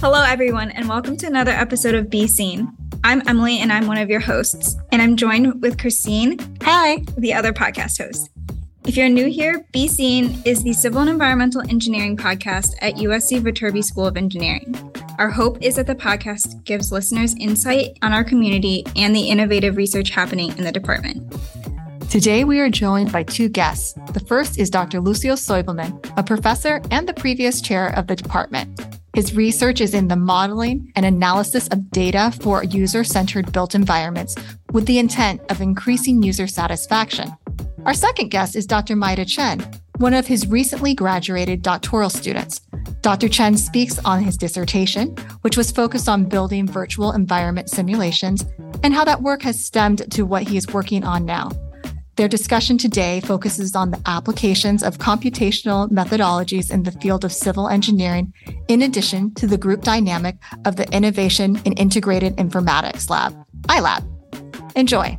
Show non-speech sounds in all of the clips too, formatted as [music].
Hello, everyone, and welcome to another episode of Be Seen. I'm Emily, and I'm one of your hosts, and I'm joined with Christine. Hi, the other podcast host. If you're new here, Be Seen is the civil and environmental engineering podcast at USC Viterbi School of Engineering. Our hope is that the podcast gives listeners insight on our community and the innovative research happening in the department. Today, we are joined by two guests. The first is Dr. Lucio Soibelman, a professor and the previous chair of the department. His research is in the modeling and analysis of data for user centered built environments with the intent of increasing user satisfaction. Our second guest is Dr. Meida Chen, one of his recently graduated doctoral students. Dr. Chen speaks on his dissertation, which was focused on building virtual environment simulations and how that work has stemmed to what he is working on now. Their discussion today focuses on the applications of computational methodologies in the field of civil engineering, in addition to the group dynamic of the Innovation in Integrated Informatics Lab, iLab. Enjoy.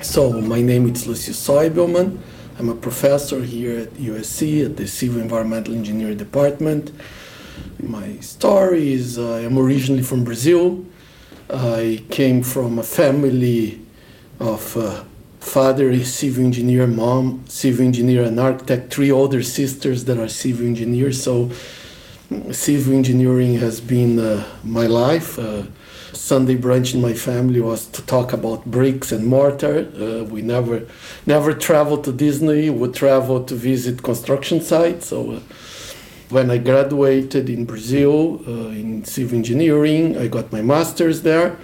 So, my name is Lucio Soibelman. I'm a professor here at USC at the Civil Environmental Engineering Department. My story is uh, I'm originally from Brazil. I came from a family of uh, father is civil engineer, mom civil engineer, and architect, three older sisters that are civil engineers. So civil engineering has been uh, my life. Uh, Sunday brunch in my family was to talk about bricks and mortar. Uh, we never never traveled to Disney. We travel to visit construction sites. So uh, when I graduated in Brazil uh, in civil engineering, I got my master's there.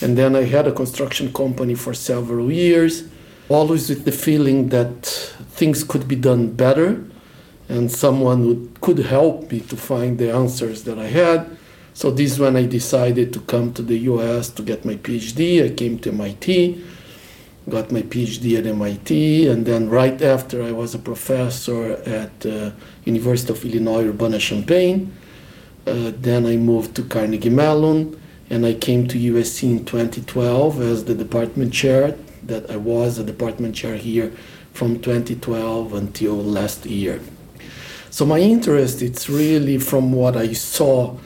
And then I had a construction company for several years, always with the feeling that things could be done better and someone would, could help me to find the answers that I had. So this is when I decided to come to the US to get my PhD. I came to MIT got my PhD at MIT, and then right after I was a professor at uh, University of Illinois Urbana-Champaign. Uh, then I moved to Carnegie Mellon, and I came to USC in 2012 as the department chair. That I was a department chair here from 2012 until last year. So my interest it's really from what I saw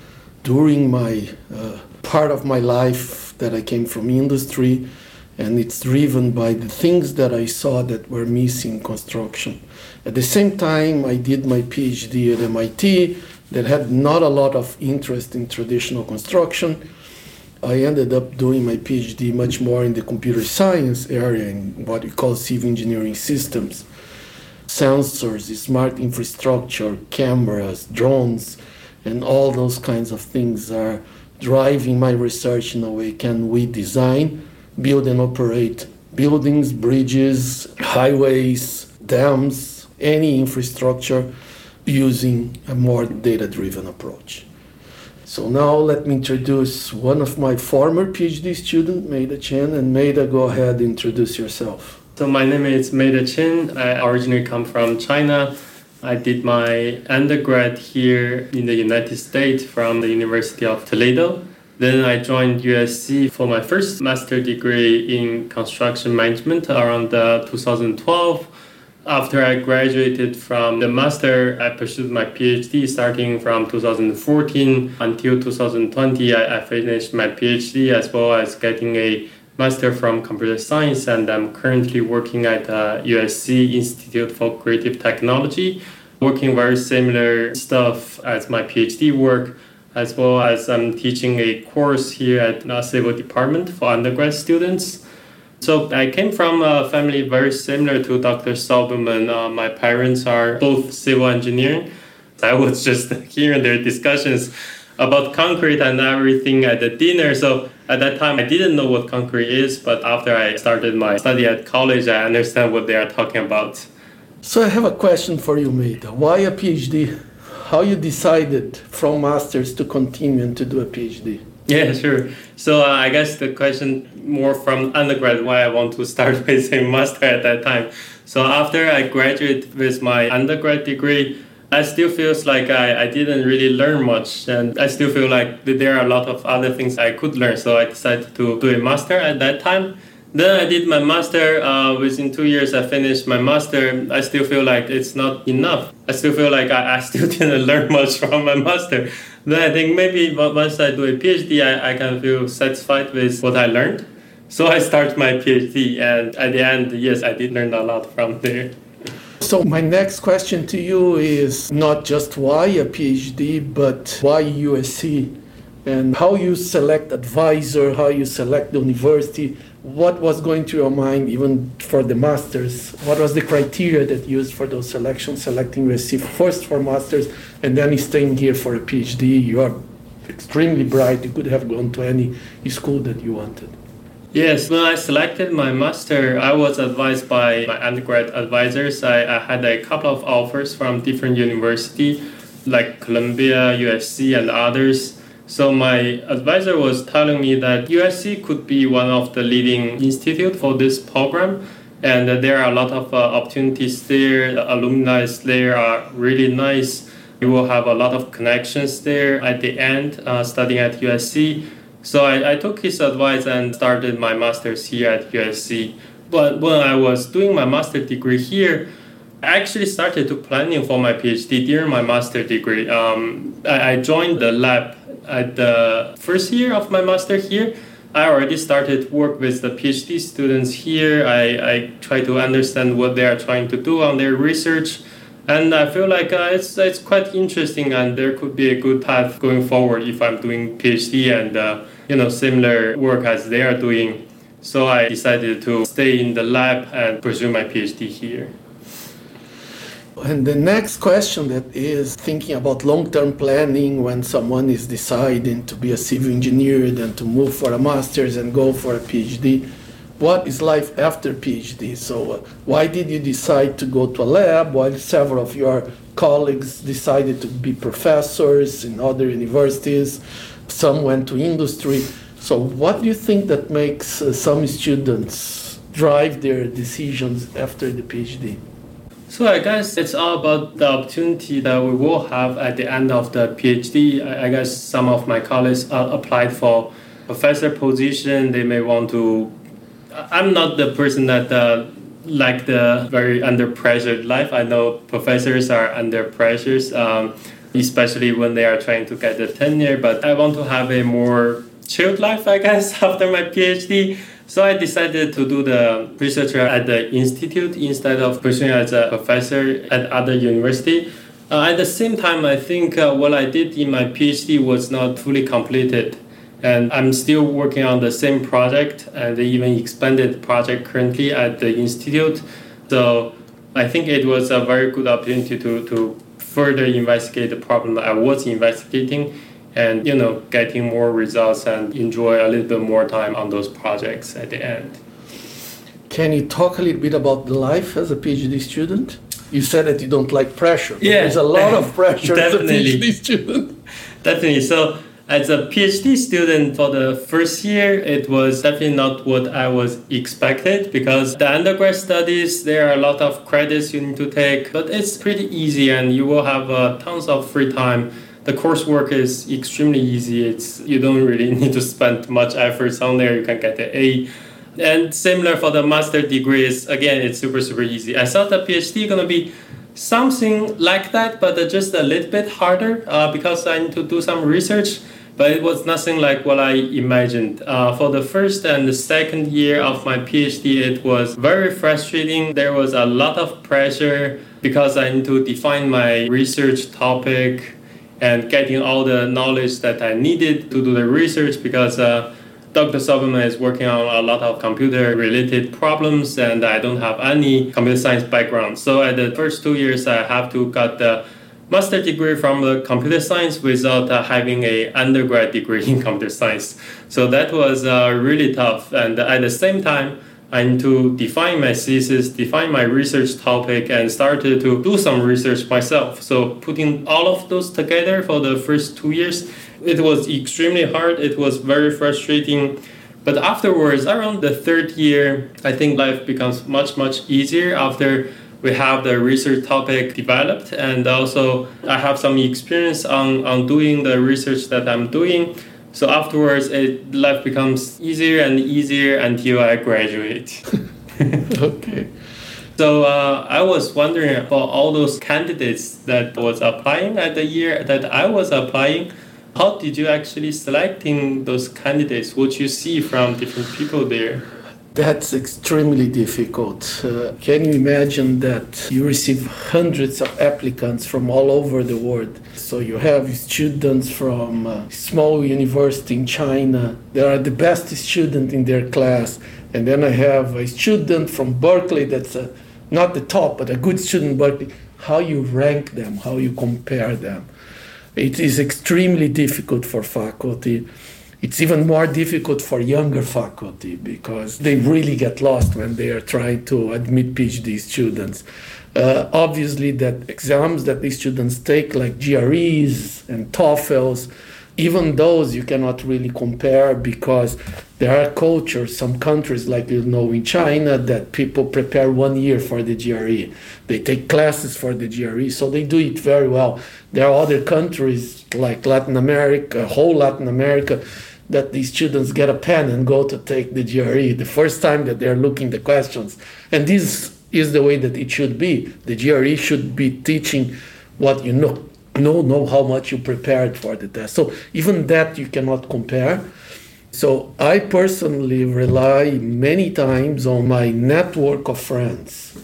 during my uh, part of my life that I came from industry and it's driven by the things that I saw that were missing in construction. At the same time, I did my PhD at MIT that had not a lot of interest in traditional construction. I ended up doing my PhD much more in the computer science area in what we call civil engineering systems. Sensors, smart infrastructure, cameras, drones, and all those kinds of things are driving my research in a way. Can we design build and operate buildings, bridges, highways, dams, any infrastructure using a more data driven approach. So now let me introduce one of my former PhD students, Meida Chen, and Meida, go ahead introduce yourself. So my name is Meida Chen. I originally come from China. I did my undergrad here in the United States from the University of Toledo. Then I joined USC for my first master degree in construction management around uh, 2012. After I graduated from the master, I pursued my PhD starting from 2014 until 2020. I, I finished my PhD as well as getting a master from computer science, and I'm currently working at uh, USC Institute for Creative Technology, working very similar stuff as my PhD work as well as I'm teaching a course here at the Civil Department for undergrad students. So I came from a family very similar to Dr. Soibelman. Uh, my parents are both civil engineering. I was just [laughs] hearing their discussions about concrete and everything at the dinner. So at that time, I didn't know what concrete is, but after I started my study at college, I understand what they are talking about. So I have a question for you, Meida. Why a PhD? How you decided from masters to continue and to do a PhD? Yeah, sure. So uh, I guess the question more from undergrad why I want to start [laughs] with a master at that time. So after I graduated with my undergrad degree, I still feels like I, I didn't really learn much and I still feel like there are a lot of other things I could learn. So I decided to do a master at that time. Then I did my master. Uh, within two years, I finished my master. I still feel like it's not enough. I still feel like I, I still [laughs] didn't learn much from my master. Then I think maybe once I do a PhD, I, I can feel satisfied with what I learned. So I start my PhD, and at the end, yes, I did learn a lot from there. So my next question to you is not just why a PhD, but why USC, and how you select advisor, how you select the university. What was going through your mind, even for the masters? What was the criteria that you used for those selections, selecting USC first for masters, and then staying here for a PhD? You are extremely bright. You could have gone to any school that you wanted. Yes, when I selected my master, I was advised by my undergrad advisors. I, I had a couple of offers from different universities like Columbia, USC, and others. So my advisor was telling me that USC could be one of the leading institute for this program, and there are a lot of uh, opportunities there. The alumni there are really nice. You will have a lot of connections there at the end, uh, studying at USC. So I, I took his advice and started my master's here at USC. But when I was doing my master's degree here, I actually started to planning for my PhD during my master's degree. Um, I, I joined the lab at the first year of my master here. I already started work with the PhD students here. I, I try to understand what they are trying to do on their research. And I feel like uh, it's, it's quite interesting and there could be a good path going forward if I'm doing PhD and uh, you know similar work as they are doing. So I decided to stay in the lab and pursue my PhD here. And the next question that is thinking about long-term planning when someone is deciding to be a civil engineer, then to move for a master's and go for a PhD. What is life after PhD? So uh, why did you decide to go to a lab while several of your colleagues decided to be professors in other universities? some went to industry. So, what do you think that makes uh, some students drive their decisions after the PhD? So I guess it's all about the opportunity that we will have at the end of the PhD. I, guess some of my colleagues uh, applied for professor position. They may want to. I'm not the person that uh, like the very under pressured life. I know professors are under pressures. Um, especially when they are trying to get the tenure. But I want to have a more chilled life, I guess, [laughs] after my PhD. So I decided to do the researcher at the institute instead of pursuing as a professor at other university. Uh, at the same time, I think uh, what I did in my PhD was not fully completed. And I'm still working on the same project and even expanded project currently at the institute. So I think it was a very good opportunity to, to further investigate the problem I was investigating and you know getting more results and enjoy a little bit more time on those projects at the end. Can you talk a little bit about the life as a PhD student? You said that you don't like pressure. Yeah, there's a lot of [laughs] pressure as a PhD student. [laughs] Definitely. So as a PhD student for the first year, it was definitely not what I was expected because the undergrad studies, there are a lot of credits you need to take, but it's pretty easy and you will have uh, tons of free time. The coursework is extremely easy. It's you don't really [laughs] need to spend much effort on there. You can get the A. And similar for the master degrees, again, it's super super easy. I thought the PhD gonna be something like that, but just a little bit harder uh, because I need to do some research but it was nothing like what I imagined. Uh, for the first and the second year of my PhD, it was very frustrating. There was a lot of pressure because I need to define my research topic and getting all the knowledge that I needed to do the research because uh, Dr. Soibelman is working on a lot of computer related problems and I don't have any computer science background. So at the first two years, I have to got the master degree from the computer science without uh, having a undergrad degree in [laughs] computer science. So that was uh, really tough. And at the same time, Need to define my thesis, define my research topic, and started to do some research myself. So putting all of those together for the first two years, it was extremely hard. It was very frustrating. But afterwards, around the third year, I think life becomes much, much easier after we have the research topic developed and also I have some experience on, on doing the research that I'm doing. So afterwards, it, life becomes easier and easier until I graduate. [laughs] okay. So uh, I was wondering about all those candidates that was applying at the year that I was applying. How did you actually selecting those candidates? What you see from different people there? That's extremely difficult. Uh, can you imagine that you receive hundreds of applicants from all over the world? So you have students from a small university in China. They are the best student in their class. And then I have a student from Berkeley that's a, not the top, but a good student Berkeley. How you rank them, how you compare them. It is extremely difficult for faculty. It's even more difficult for younger faculty because they really get lost when they are trying to admit PhD students. Uh, obviously, that exams that these students take, like GREs and TOEFLs, even those you cannot really compare because there are cultures, some countries like you know in China that people prepare one year for the GRE. They take classes for the GRE, so they do it very well. There are other countries like Latin America, whole Latin America, that these students get a pen and go to take the GRE the first time that they're looking the questions. And this is the way that it should be. The GRE should be teaching what you know know know how much you prepared for the test. So even that you cannot compare. So I personally rely many times on my network of friends,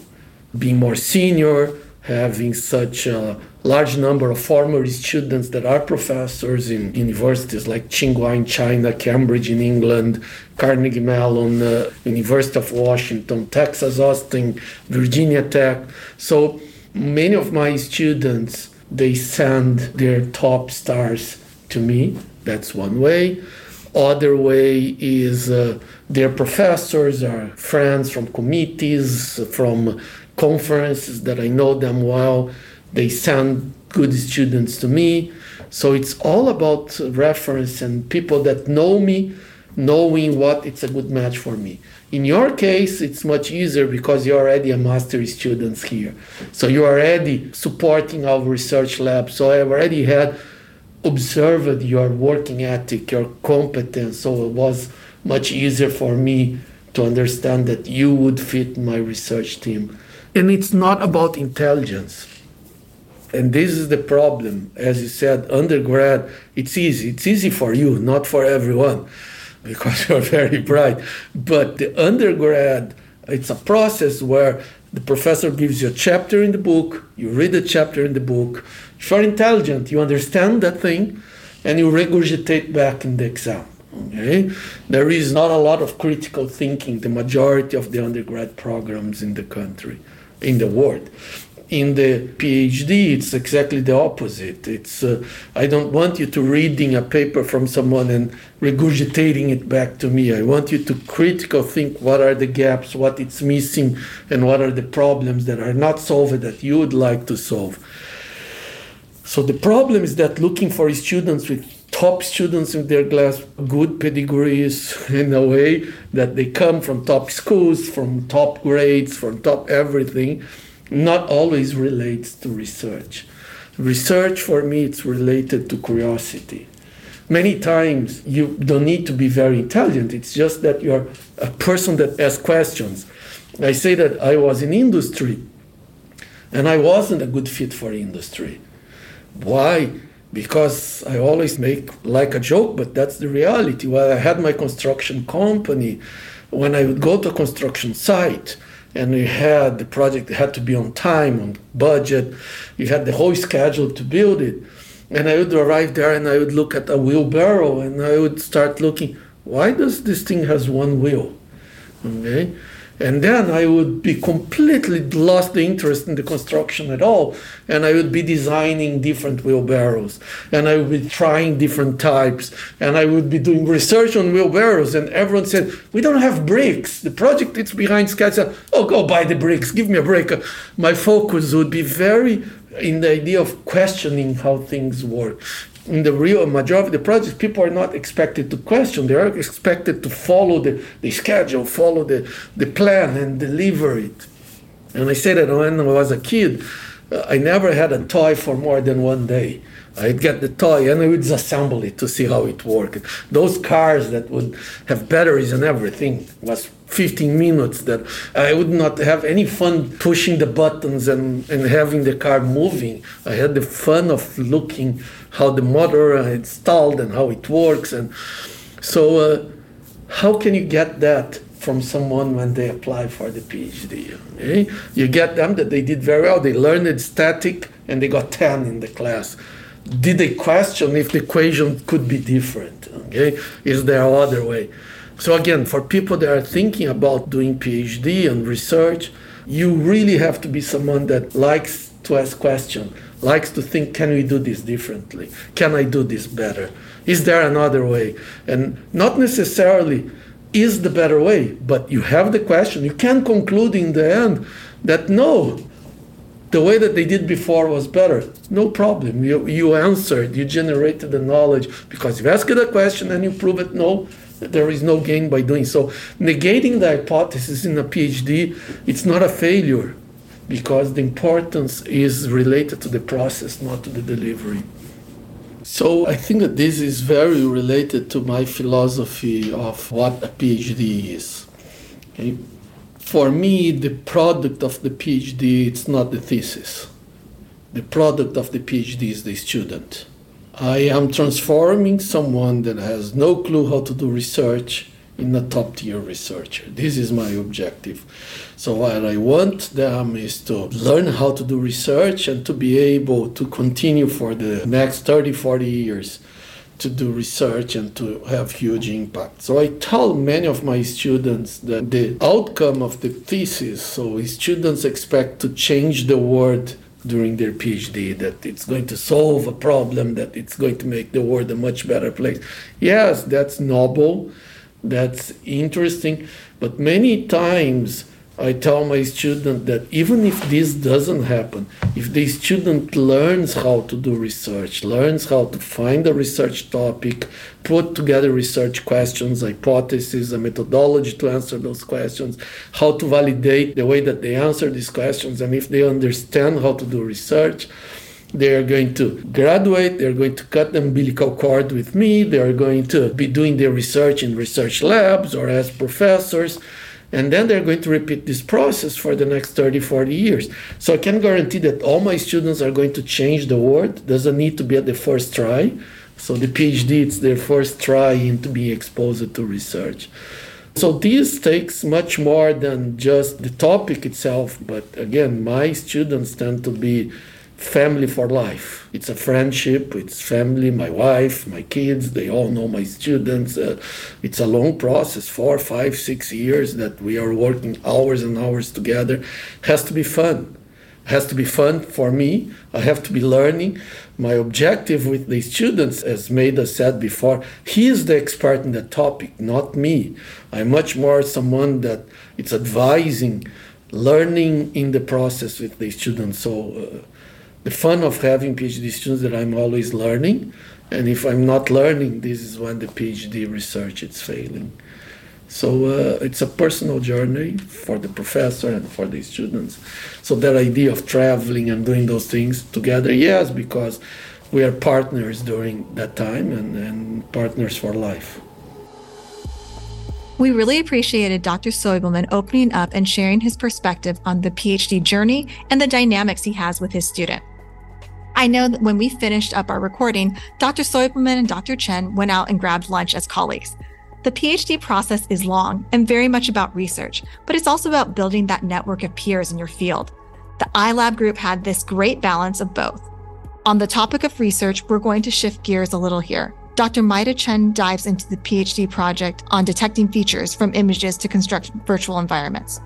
being more senior, having such a large number of former students that are professors in universities like Tsinghua in China, Cambridge in England, Carnegie Mellon, uh, University of Washington, Texas Austin, Virginia Tech. So many of my students they send their top stars to me. That's one way. Other way is uh, their professors or friends from committees, from conferences that I know them well. They send good students to me. So it's all about reference and people that know me, knowing what it's a good match for me. In your case, it's much easier because you're already a master student here. So you're already supporting our research lab. So I already had observed your working ethic, your competence. So it was much easier for me to understand that you would fit my research team. And it's not about intelligence. And this is the problem. As you said, undergrad, it's easy. It's easy for you, not for everyone because [laughs] you're very bright. But the undergrad, it's a process where the professor gives you a chapter in the book, you read the chapter in the book. If you're intelligent, you understand that thing, and you regurgitate back in the exam. Okay? There is not a lot of critical thinking, the majority of the undergrad programs in the country, in the world in the PhD, it's exactly the opposite. It's uh, I don't want you to reading a paper from someone and regurgitating it back to me. I want you to critical think what are the gaps, what it's missing, and what are the problems that are not solved that you would like to solve. So the problem is that looking for students with top students in their class, good pedigrees [laughs] in a way that they come from top schools, from top grades, from top everything not always relates to research. Research for me it's related to curiosity. Many times you don't need to be very intelligent, it's just that you're a person that asks questions. I say that I was in industry and I wasn't a good fit for industry. Why? Because I always make like a joke, but that's the reality. While I had my construction company, when I would go to a construction site, and we had the project had to be on time, on budget. We had the whole schedule to build it. And I would arrive there and I would look at a wheelbarrow and I would start looking, why does this thing has one wheel? Okay? And then I would be completely lost the interest in the construction at all. And I would be designing different wheelbarrows. And I would be trying different types. And I would be doing research on wheelbarrows. And everyone said, We don't have bricks. The project is behind schedule. Oh, go buy the bricks. Give me a break. My focus would be very in the idea of questioning how things work in the real majority of the projects, people are not expected to question. They are expected to follow the, the schedule, follow the, the plan, and deliver it. And I said that when I was a kid, I never had a toy for more than one day. I'd get the toy and I would disassemble it to see how it worked. Those cars that would have batteries and everything was 15 minutes that I would not have any fun pushing the buttons and, and having the car moving. I had the fun of looking how the motor installed and how it works. And so, uh, how can you get that from someone when they apply for the PhD? Okay? You get them that they did very well. They learned static and they got 10 in the class did they question if the equation could be different? Okay, is there other way? So again, for people that are thinking about doing PhD and research, you really have to be someone that likes to ask questions, likes to think, can we do this differently? Can I do this better? Is there another way? And not necessarily is the better way, but you have the question. You can conclude in the end that no, the way that they did before was better. No problem. You, you answered, you generated the knowledge because you asked a question and you prove it. No, there is no gain by doing so. Negating the hypothesis in a PhD, it's not a failure because the importance is related to the process, not to the delivery. So I think that this is very related to my philosophy of what a PhD is. Okay? for me, the product of the PhD it's not the thesis. The product of the PhD is the student. I am transforming someone that has no clue how to do research in a top tier researcher. This is my objective. So, what I want them is to learn how to do research and to be able to continue for the next 30, 40 years to do research and to have huge impact. So I tell many of my students that the outcome of the thesis, so students expect to change the world during their PhD, that it's going to solve a problem, that it's going to make the world a much better place. Yes, that's noble, that's interesting, but many times I tell my student that even if this doesn't happen, if the student learns how to do research, learns how to find a research topic, put together research questions, hypotheses, a methodology to answer those questions, how to validate the way that they answer these questions, and if they understand how to do research, they are going to graduate, they're going to cut the umbilical cord with me, they are going to be doing their research in research labs or as professors and then they're going to repeat this process for the next 30, 40 years. So I can guarantee that all my students are going to change the world. Doesn't need to be at the first try. So the PhD, it's their first try into being exposed to research. So this takes much more than just the topic itself. But again, my students tend to be family for life. It's a friendship, it's family, my wife, my kids, they all know my students. Uh, it's a long process, four, five, six years that we are working hours and hours together. It has to be fun. It has to be fun for me. I have to be learning. My objective with the students, as Meida said before, he is the expert in the topic, not me. I'm much more someone that it's advising, learning in the process with the students. So uh, the fun of having PhD students that I'm always learning, and if I'm not learning, this is when the PhD research is failing. So uh, it's a personal journey for the professor and for the students. So that idea of traveling and doing those things together, yes, because we are partners during that time and, and partners for life. We really appreciated Dr. Soibelman opening up and sharing his perspective on the PhD journey and the dynamics he has with his student. I know that when we finished up our recording, Dr. Soibelman and Dr. Chen went out and grabbed lunch as colleagues. The PhD process is long and very much about research, but it's also about building that network of peers in your field. The iLab group had this great balance of both. On the topic of research, we're going to shift gears a little here. Dr. Meida Chen dives into the PhD project on detecting features from images to construct virtual environments.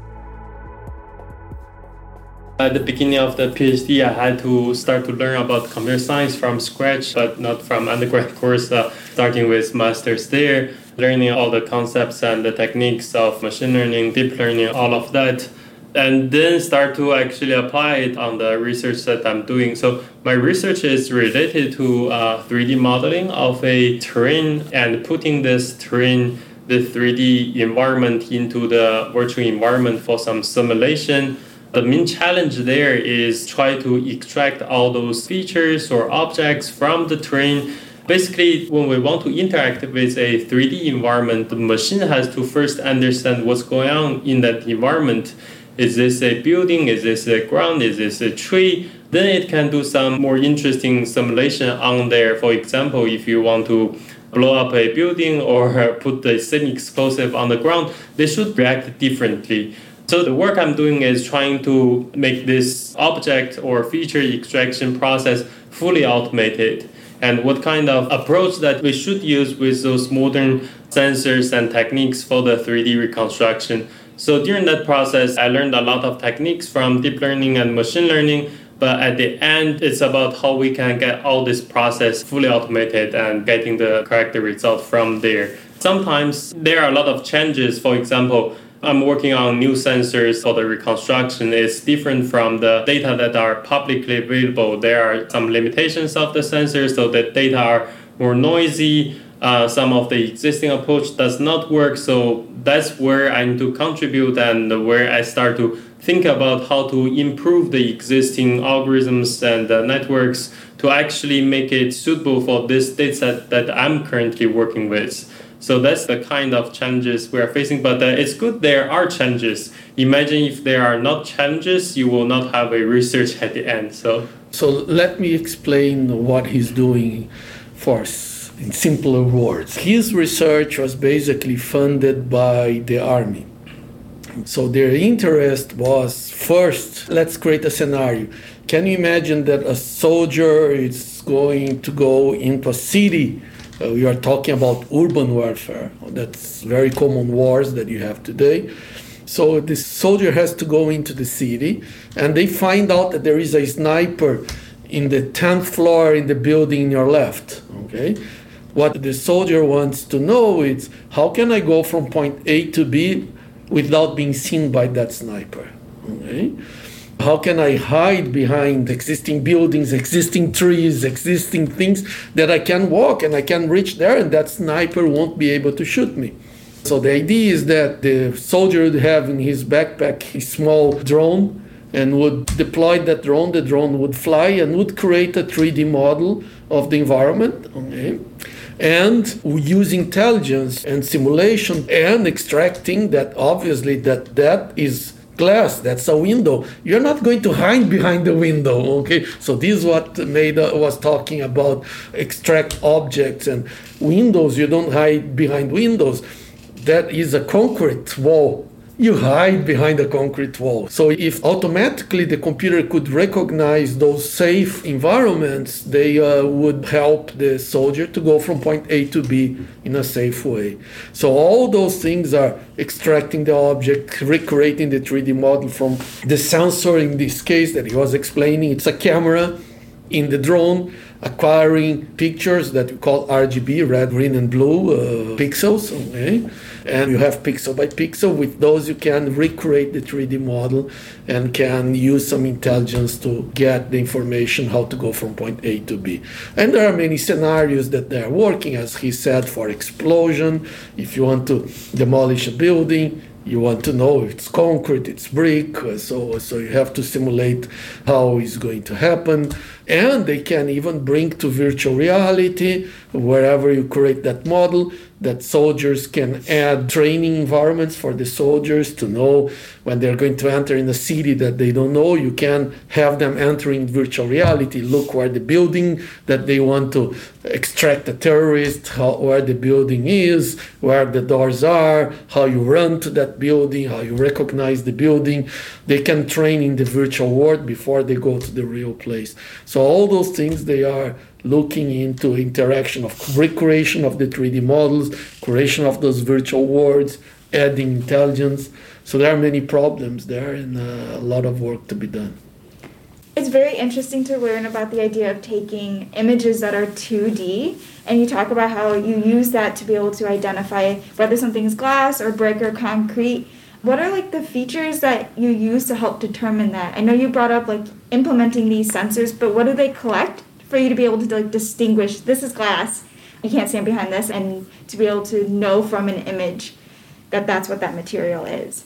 At the beginning of the PhD, I had to start to learn about computer science from scratch, but not from undergrad [laughs] course, uh, starting with master's there, learning all the concepts and the techniques of machine learning, deep learning, all of that. And then start to actually apply it on the research that I'm doing. So my research is related to uh, 3D modeling of a terrain and putting this terrain, the 3D environment into the virtual environment for some simulation The main challenge there is try to extract all those features or objects from the terrain. Basically, when we want to interact with a 3D environment, the machine has to first understand what's going on in that environment. Is this a building? Is this a ground? Is this a tree? Then it can do some more interesting simulation on there. For example, if you want to blow up a building or [laughs] put a semi-explosive on the ground, they should react differently. So the work I'm doing is trying to make this object or feature extraction process fully automated and what kind of approach that we should use with those modern sensors and techniques for the 3D reconstruction. So during that process, I learned a lot of techniques from deep learning and machine learning. But at the end, it's about how we can get all this process fully automated and getting the correct result from there. Sometimes there are a lot of changes. For example, I'm working on new sensors for the reconstruction. It's different from the data that are publicly available. There are some limitations of the sensors, so the data are more noisy. Uh, some of the existing approach does not work. So that's where I need to contribute and where I start to think about how to improve the existing algorithms and uh, networks to actually make it suitable for this dataset that I'm currently working with. So that's the kind of challenges we are facing. But uh, it's good there are challenges. Imagine if there are not challenges, you will not have a research at the end. So, so let me explain what he's doing for us in simpler words. His research was basically funded by the army. So their interest was first, let's create a scenario. Can you imagine that a soldier is going to go into a city uh, we are talking about urban warfare. That's very common wars that you have today. So the soldier has to go into the city, and they find out that there is a sniper in the 10th floor in the building in your left. Okay, what the soldier wants to know is how can I go from point A to B without being seen by that sniper? Okay. How can I hide behind existing buildings, existing trees, existing things that I can walk and I can reach there and that sniper won't be able to shoot me? So the idea is that the soldier would have in his backpack a small drone and would deploy that drone. The drone would fly and would create a 3D model of the environment. Okay. And we use intelligence and simulation and extracting that obviously that that is glass that's a window. You're not going to hide behind the window okay? So this is what Meida was talking about extract objects and windows. You don't hide behind windows. That is a concrete wall you hide behind a concrete wall. So if automatically the computer could recognize those safe environments, they uh, would help the soldier to go from point A to B in a safe way. So all those things are extracting the object, recreating the 3D model from the sensor in this case that he was explaining. It's a camera in the drone acquiring pictures that we call RGB, red, green, and blue uh, pixels. Okay? And you have pixel by pixel. With those, you can recreate the 3D model and can use some intelligence to get the information how to go from point A to B. And there are many scenarios that they're working, as he said, for explosion. If you want to demolish a building, you want to know if it's concrete, it's brick, uh, so so you have to simulate how it's going to happen. And they can even bring to virtual reality wherever you create that model that soldiers can add training environments for the soldiers to know when they're going to enter in a city that they don't know. You can have them entering virtual reality, look where the building that they want to extract a terrorist, how, where the building is, where the doors are, how you run to that building, how you recognize the building. They can train in the virtual world before they go to the real place. So all those things they are looking into interaction of recreation of the 3D models, creation of those virtual worlds, adding intelligence. So there are many problems there and uh, a lot of work to be done. It's very interesting to learn about the idea of taking images that are 2D and you talk about how you use that to be able to identify whether something is glass or brick or concrete. What are like the features that you use to help determine that? I know you brought up like implementing these sensors, but what do they collect? For you to be able to like distinguish this is glass you can't stand behind this and to be able to know from an image that that's what that material is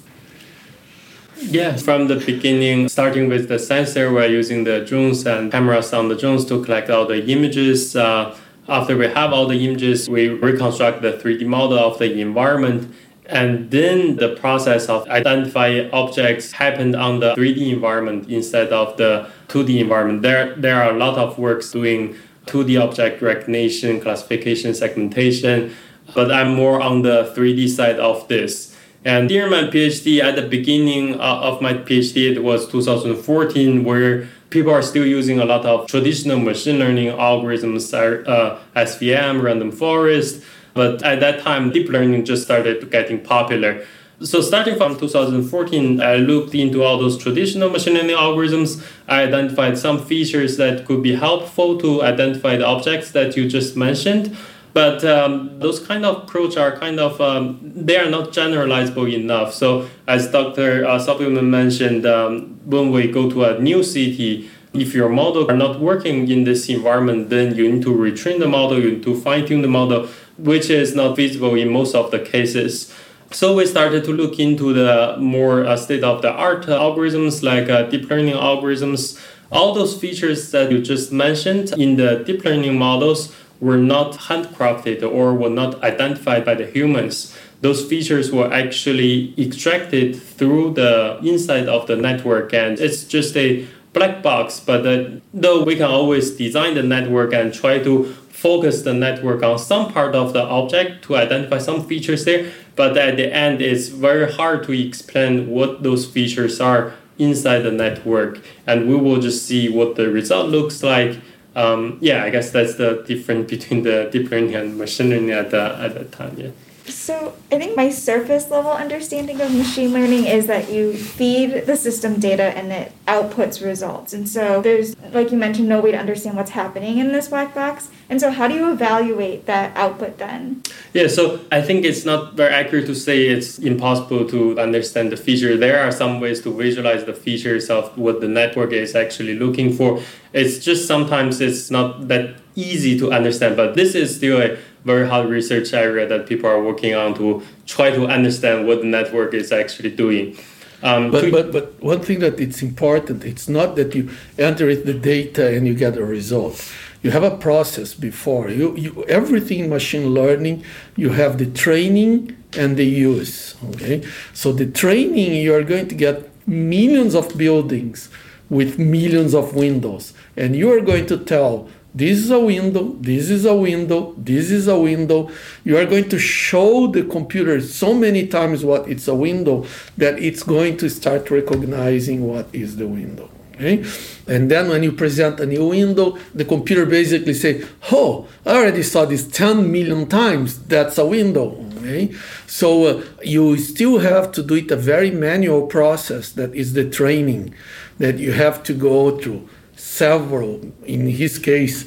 Yeah, from the beginning, starting with the sensor, we're using the drones and cameras on the drones to collect all the images. Uh, after we have all the images, we reconstruct the 3D model of the environment. And then the process of identifying objects happened on the 3D environment instead of the 2D environment. There, there are a lot of works doing 2D object recognition, classification, segmentation, but I'm more on the 3D side of this. And during my PhD, at the beginning uh, of my PhD, it was 2014, where people are still using a lot of traditional machine learning algorithms, uh, SVM, random forest. But at that time, deep learning just started getting popular. So starting from 2014, I looked into all those traditional machine learning algorithms. I identified some features that could be helpful to identify the objects that you just mentioned. But um, those kind of approach are kind of um, they are not generalizable enough. So as Dr. Uh, mentioned, um, when we go to a new city, if your model are not working in this environment, then you need to retrain the model, you need to fine tune the model, which is not feasible in most of the cases. So we started to look into the more uh, state of the art algorithms like uh, deep learning algorithms. All those features that you just mentioned in the deep learning models were not handcrafted or were not identified by the humans. Those features were actually extracted through the inside of the network, and it's just a black box. But uh, though we can always design the network and try to focus the network on some part of the object to identify some features there, but at the end, it's very hard to explain what those features are inside the network, and we will just see what the result looks like um, yeah, I guess that's the difference between the deep learning and machine learning at the at that time. Yeah. So I think my surface level understanding of machine learning is that you feed the system data and it outputs results. And so there's, like you mentioned, no way to understand what's happening in this black box. And so how do you evaluate that output then? Yeah, so I think it's not very accurate to say it's impossible to understand the feature. There are some ways to visualize the features of what the network is actually looking for. It's just sometimes it's not that easy to understand, but this is still a very hard research area that people are working on to try to understand what the network is actually doing. Um, but, but, but one thing that it's important, it's not that you enter the data and you get a result. You have a process before. You, you, everything in machine learning, you have the training and the use. Okay, so the training you are going to get millions of buildings with millions of windows, and you are going to tell this is a window, this is a window, this is a window. You are going to show the computer so many times what it's a window that it's going to start recognizing what is the window. Okay? And then when you present a new window, the computer basically say, "Oh, I already saw this 10 million times. That's a window." Okay? So uh, you still have to do it a very manual process that is the training that you have to go through several. In his case,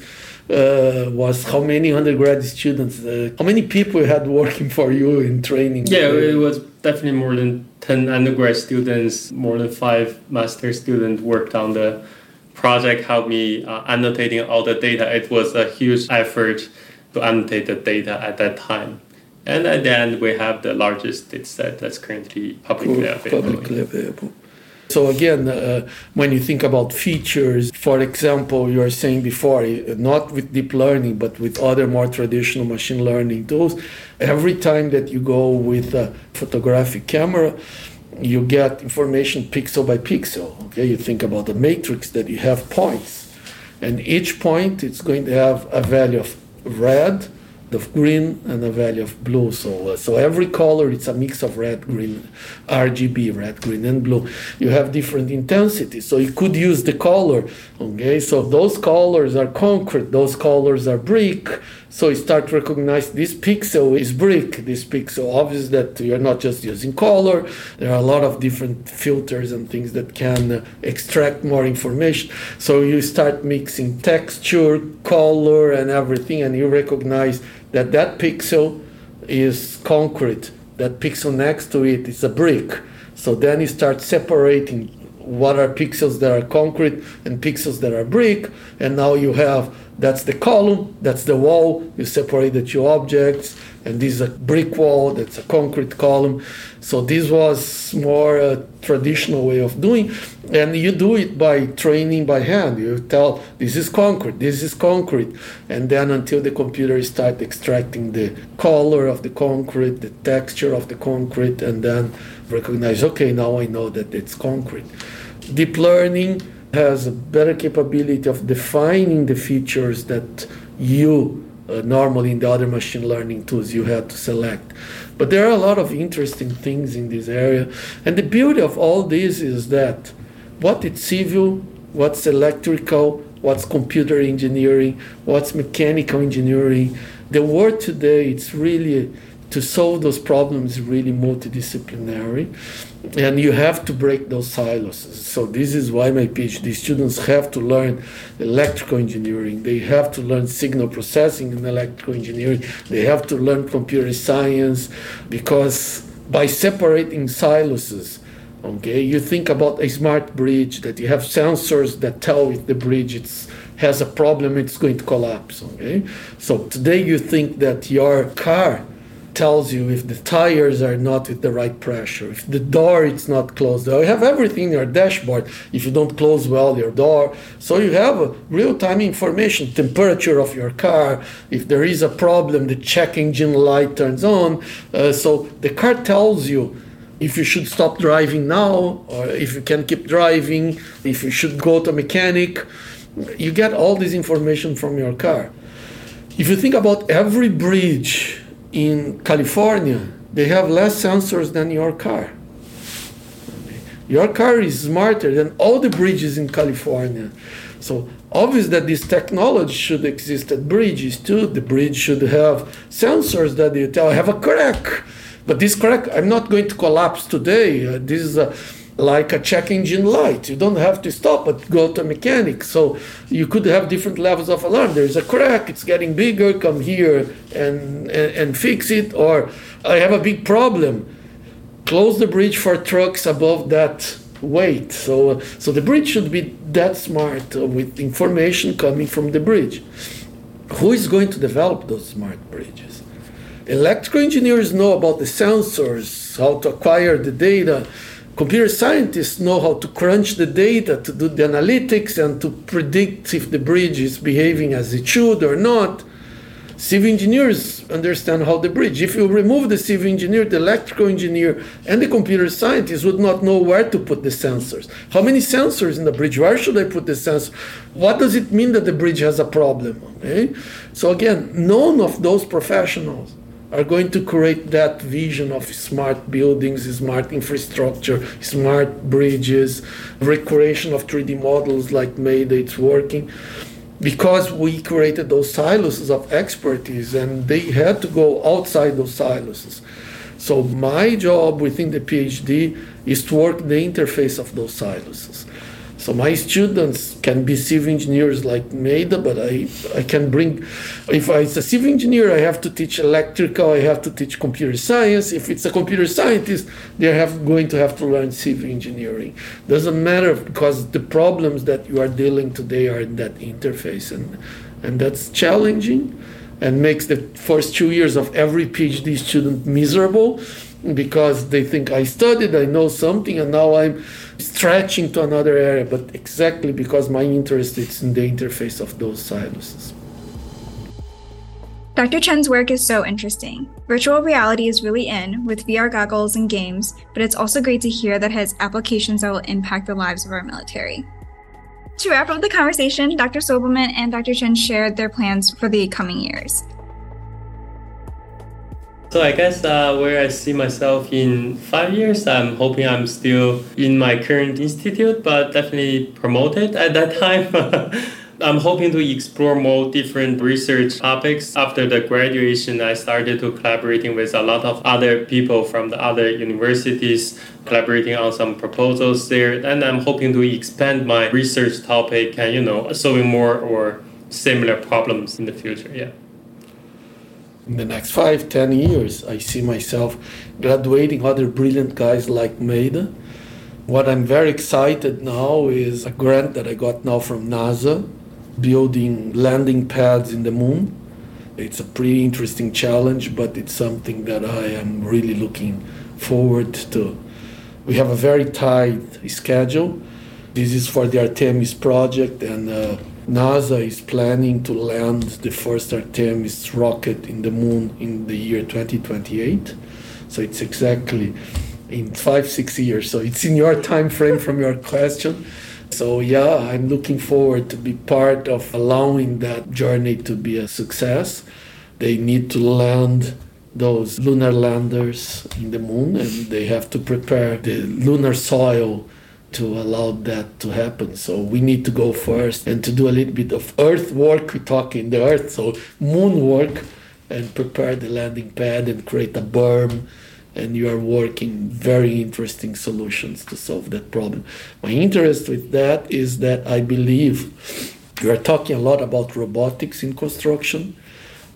uh, was how many undergrad students, uh, how many people you had working for you in training? Yeah, it was definitely more than 10 undergrad students, more than five master students worked on the project, helped me uh, annotating all the data. It was a huge effort to annotate the data at that time. And at the end, we have the largest data set that's currently publicly available. Publicly available. So again, uh, when you think about features, for example, you are saying before, not with deep learning, but with other more traditional machine learning tools, every time that you go with a photographic camera, you get information pixel by pixel. Okay, you think about the matrix that you have points, and each point it's going to have a value of red, of green and a value of blue. So, uh, so every color it's a mix of red, green, RGB, red, green, and blue. You have different intensities, so you could use the color. Okay, so those colors are concrete, those colors are brick. So you start recognize this pixel is brick, this pixel. Obvious that you're not just using color. There are a lot of different filters and things that can uh, extract more information. So you start mixing texture, color, and everything, and you recognize that that pixel is concrete. That pixel next to it is a brick. So then you start separating what are pixels that are concrete and pixels that are brick, and now you have that's the column, that's the wall. You separate the two objects, and this is a brick wall that's a concrete column. So this was more a traditional way of doing, and you do it by training by hand. You tell this is concrete, this is concrete, and then until the computer start extracting the color of the concrete, the texture of the concrete, and then recognize okay now I know that it's concrete. Deep learning has a better capability of defining the features that you uh, normally in the other machine learning tools you have to select. But there are a lot of interesting things in this area. And the beauty of all this is that what is civil, what's electrical, what's computer engineering, what's mechanical engineering, the world today it's really to solve those problems really multidisciplinary and you have to break those silos. So this is why my phd students have to learn electrical engineering they have to learn signal processing in electrical engineering they have to learn computer science because by separating silos okay you think about a smart bridge that you have sensors that tell if the bridge it's has a problem it's going to collapse okay? So today you think that your car tells you if the tires are not with the right pressure, if the door is not closed. You have everything in your dashboard if you don't close well your door. So you have real-time information, temperature of your car. If there is a problem, the check engine light turns on. Uh, so the car tells you if you should stop driving now or if you can keep driving, if you should go to a mechanic. You get all this information from your car. If you think about every bridge in California, they have less sensors than your car. Your car is smarter than all the bridges in California. So obvious that this technology should exist at bridges too. The bridge should have sensors that you tell have a crack, but this crack I'm not going to collapse today. Uh, this is a like a check engine light. You don't have to stop but go to a mechanic. So you could have different levels of alarm. There's a crack, it's getting bigger, come here and, and, and fix it. Or I have a big problem. Close the bridge for trucks above that weight. So, so the bridge should be that smart with information coming from the bridge. Who is going to develop those smart bridges? Electrical engineers know about the sensors, how to acquire the data computer scientists know how to crunch the data to do the analytics and to predict if the bridge is behaving as it should or not. Civil engineers understand how the bridge. If you remove the civil engineer, the electrical engineer, and the computer scientist would not know where to put the sensors. How many sensors in the bridge? Where should I put the sensor? What does it mean that the bridge has a problem? Okay? So again, none of those professionals are going to create that vision of smart buildings, smart infrastructure, smart bridges, recreation of 3D models like Meida, it's working. Because we created those silos of expertise and they had to go outside those silos. So, my job within the PhD is to work the interface of those silos. So my students can be civil engineers like Meida, but I, I can bring, if I, it's a civil engineer, I have to teach electrical, I have to teach computer science. If it's a computer scientist, they're have, going to have to learn civil engineering. Doesn't matter because the problems that you are dealing today are in that interface, and, and that's challenging and makes the first two years of every PhD student miserable because they think I studied, I know something, and now I'm stretching to another area, but exactly because my interest is in the interface of those silos. Dr. Chen's work is so interesting. Virtual reality is really in with VR goggles and games, but it's also great to hear that has applications that will impact the lives of our military. To wrap up the conversation, Dr. Soibelman and Dr. Chen shared their plans for the coming years. So I guess uh, where I see myself in five years, I'm hoping I'm still in my current institute, but definitely promoted at that time. [laughs] I'm hoping to explore more different research topics. After the graduation, I started to collaborating with a lot of other people from the other universities, collaborating on some proposals there. And I'm hoping to expand my research topic and, you know, solving more or similar problems in the future. Yeah in the next five, ten years, I see myself graduating other brilliant guys like Meida. What I'm very excited now is a grant that I got now from NASA, building landing pads in the moon. It's a pretty interesting challenge, but it's something that I am really looking forward to. We have a very tight schedule. This is for the Artemis project, and uh, NASA is planning to land the first Artemis rocket in the moon in the year 2028. So it's exactly in five, six years. So it's in your time frame from your question. So yeah, I'm looking forward to be part of allowing that journey to be a success. They need to land those lunar landers in the moon and they have to prepare the lunar soil to allow that to happen. So we need to go first and to do a little bit of earth work. We talk in the earth, so moon work and prepare the landing pad and create a berm and you are working very interesting solutions to solve that problem. My interest with that is that I believe we are talking a lot about robotics in construction.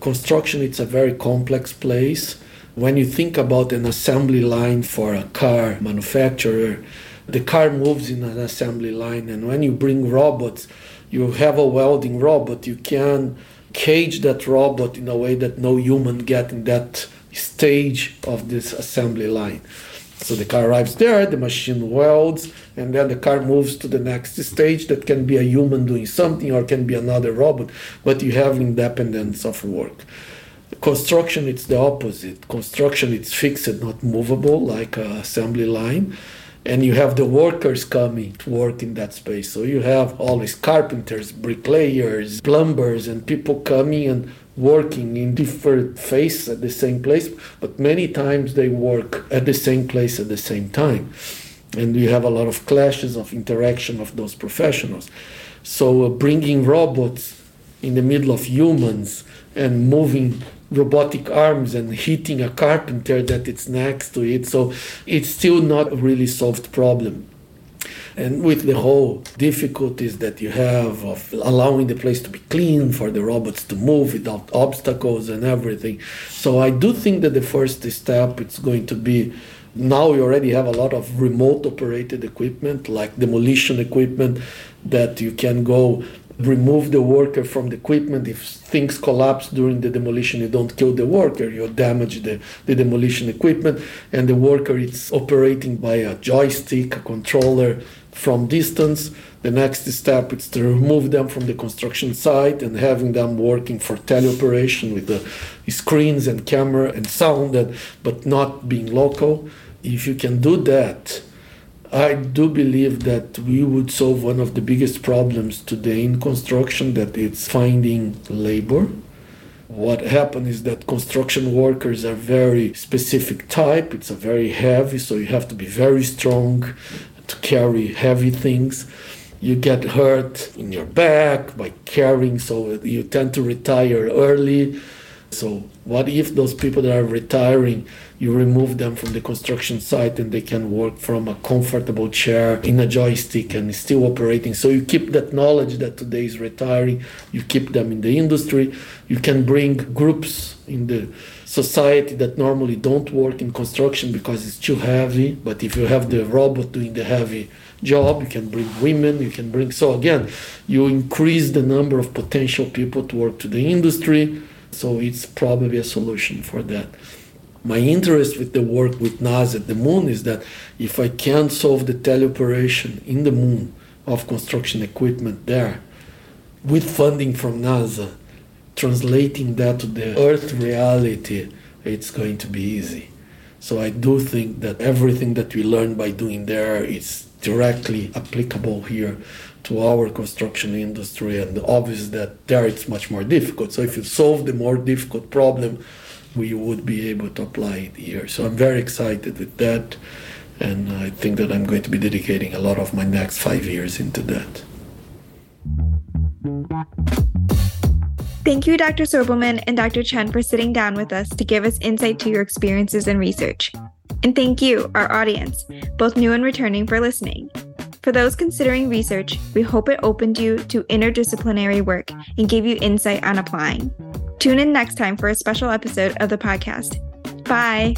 Construction it's a very complex place. When you think about an assembly line for a car manufacturer, the car moves in an assembly line and when you bring robots, you have a welding robot, you can cage that robot in a way that no human get in that stage of this assembly line. So the car arrives there, the machine welds, and then the car moves to the next stage that can be a human doing something or can be another robot, but you have independence of work. Construction, it's the opposite. Construction, it's fixed, not movable, like an assembly line. And you have the workers coming to work in that space. So you have always carpenters, bricklayers, plumbers, and people coming and working in different phases at the same place, but many times they work at the same place at the same time. And you have a lot of clashes of interaction of those professionals. So uh, bringing robots in the middle of humans and moving robotic arms and hitting a carpenter that it's next to it. So it's still not a really solved problem and with the whole difficulties that you have of allowing the place to be clean for the robots to move without obstacles and everything. So I do think that the first step it's going to be now we already have a lot of remote operated equipment like demolition equipment that you can go remove the worker from the equipment if things collapse during the demolition you don't kill the worker you damage the, the demolition equipment and the worker is operating by a joystick a controller from distance. The next step is to remove them from the construction site and having them working for teleoperation with the screens and camera and sound, and, but not being local. If you can do that, I do believe that we would solve one of the biggest problems today in construction that it's finding labor. What happened is that construction workers are very specific type. It's a very heavy, so you have to be very strong to carry heavy things. You get hurt in your back by carrying, so you tend to retire early. So, what if those people that are retiring, you remove them from the construction site and they can work from a comfortable chair in a joystick and still operating? So, you keep that knowledge that today is retiring, you keep them in the industry. You can bring groups in the society that normally don't work in construction because it's too heavy. But if you have the robot doing the heavy job, you can bring women, you can bring. So again, you increase the number of potential people to work to the industry. So it's probably a solution for that. My interest with the work with NASA at the moon is that if I can solve the teleoperation in the moon of construction equipment there with funding from NASA, translating that to the earth reality, it's going to be easy. So I do think that everything that we learn by doing there is directly applicable here to our construction industry and obvious that there it's much more difficult. So if you solve the more difficult problem, we would be able to apply it here. So I'm very excited with that and I think that I'm going to be dedicating a lot of my next five years into that. Thank you, Dr. Soibelman and Dr. Chen, for sitting down with us to give us insight to your experiences and research. And thank you, our audience, both new and returning, for listening. For those considering research, we hope it opened you to interdisciplinary work and gave you insight on applying. Tune in next time for a special episode of the podcast. Bye.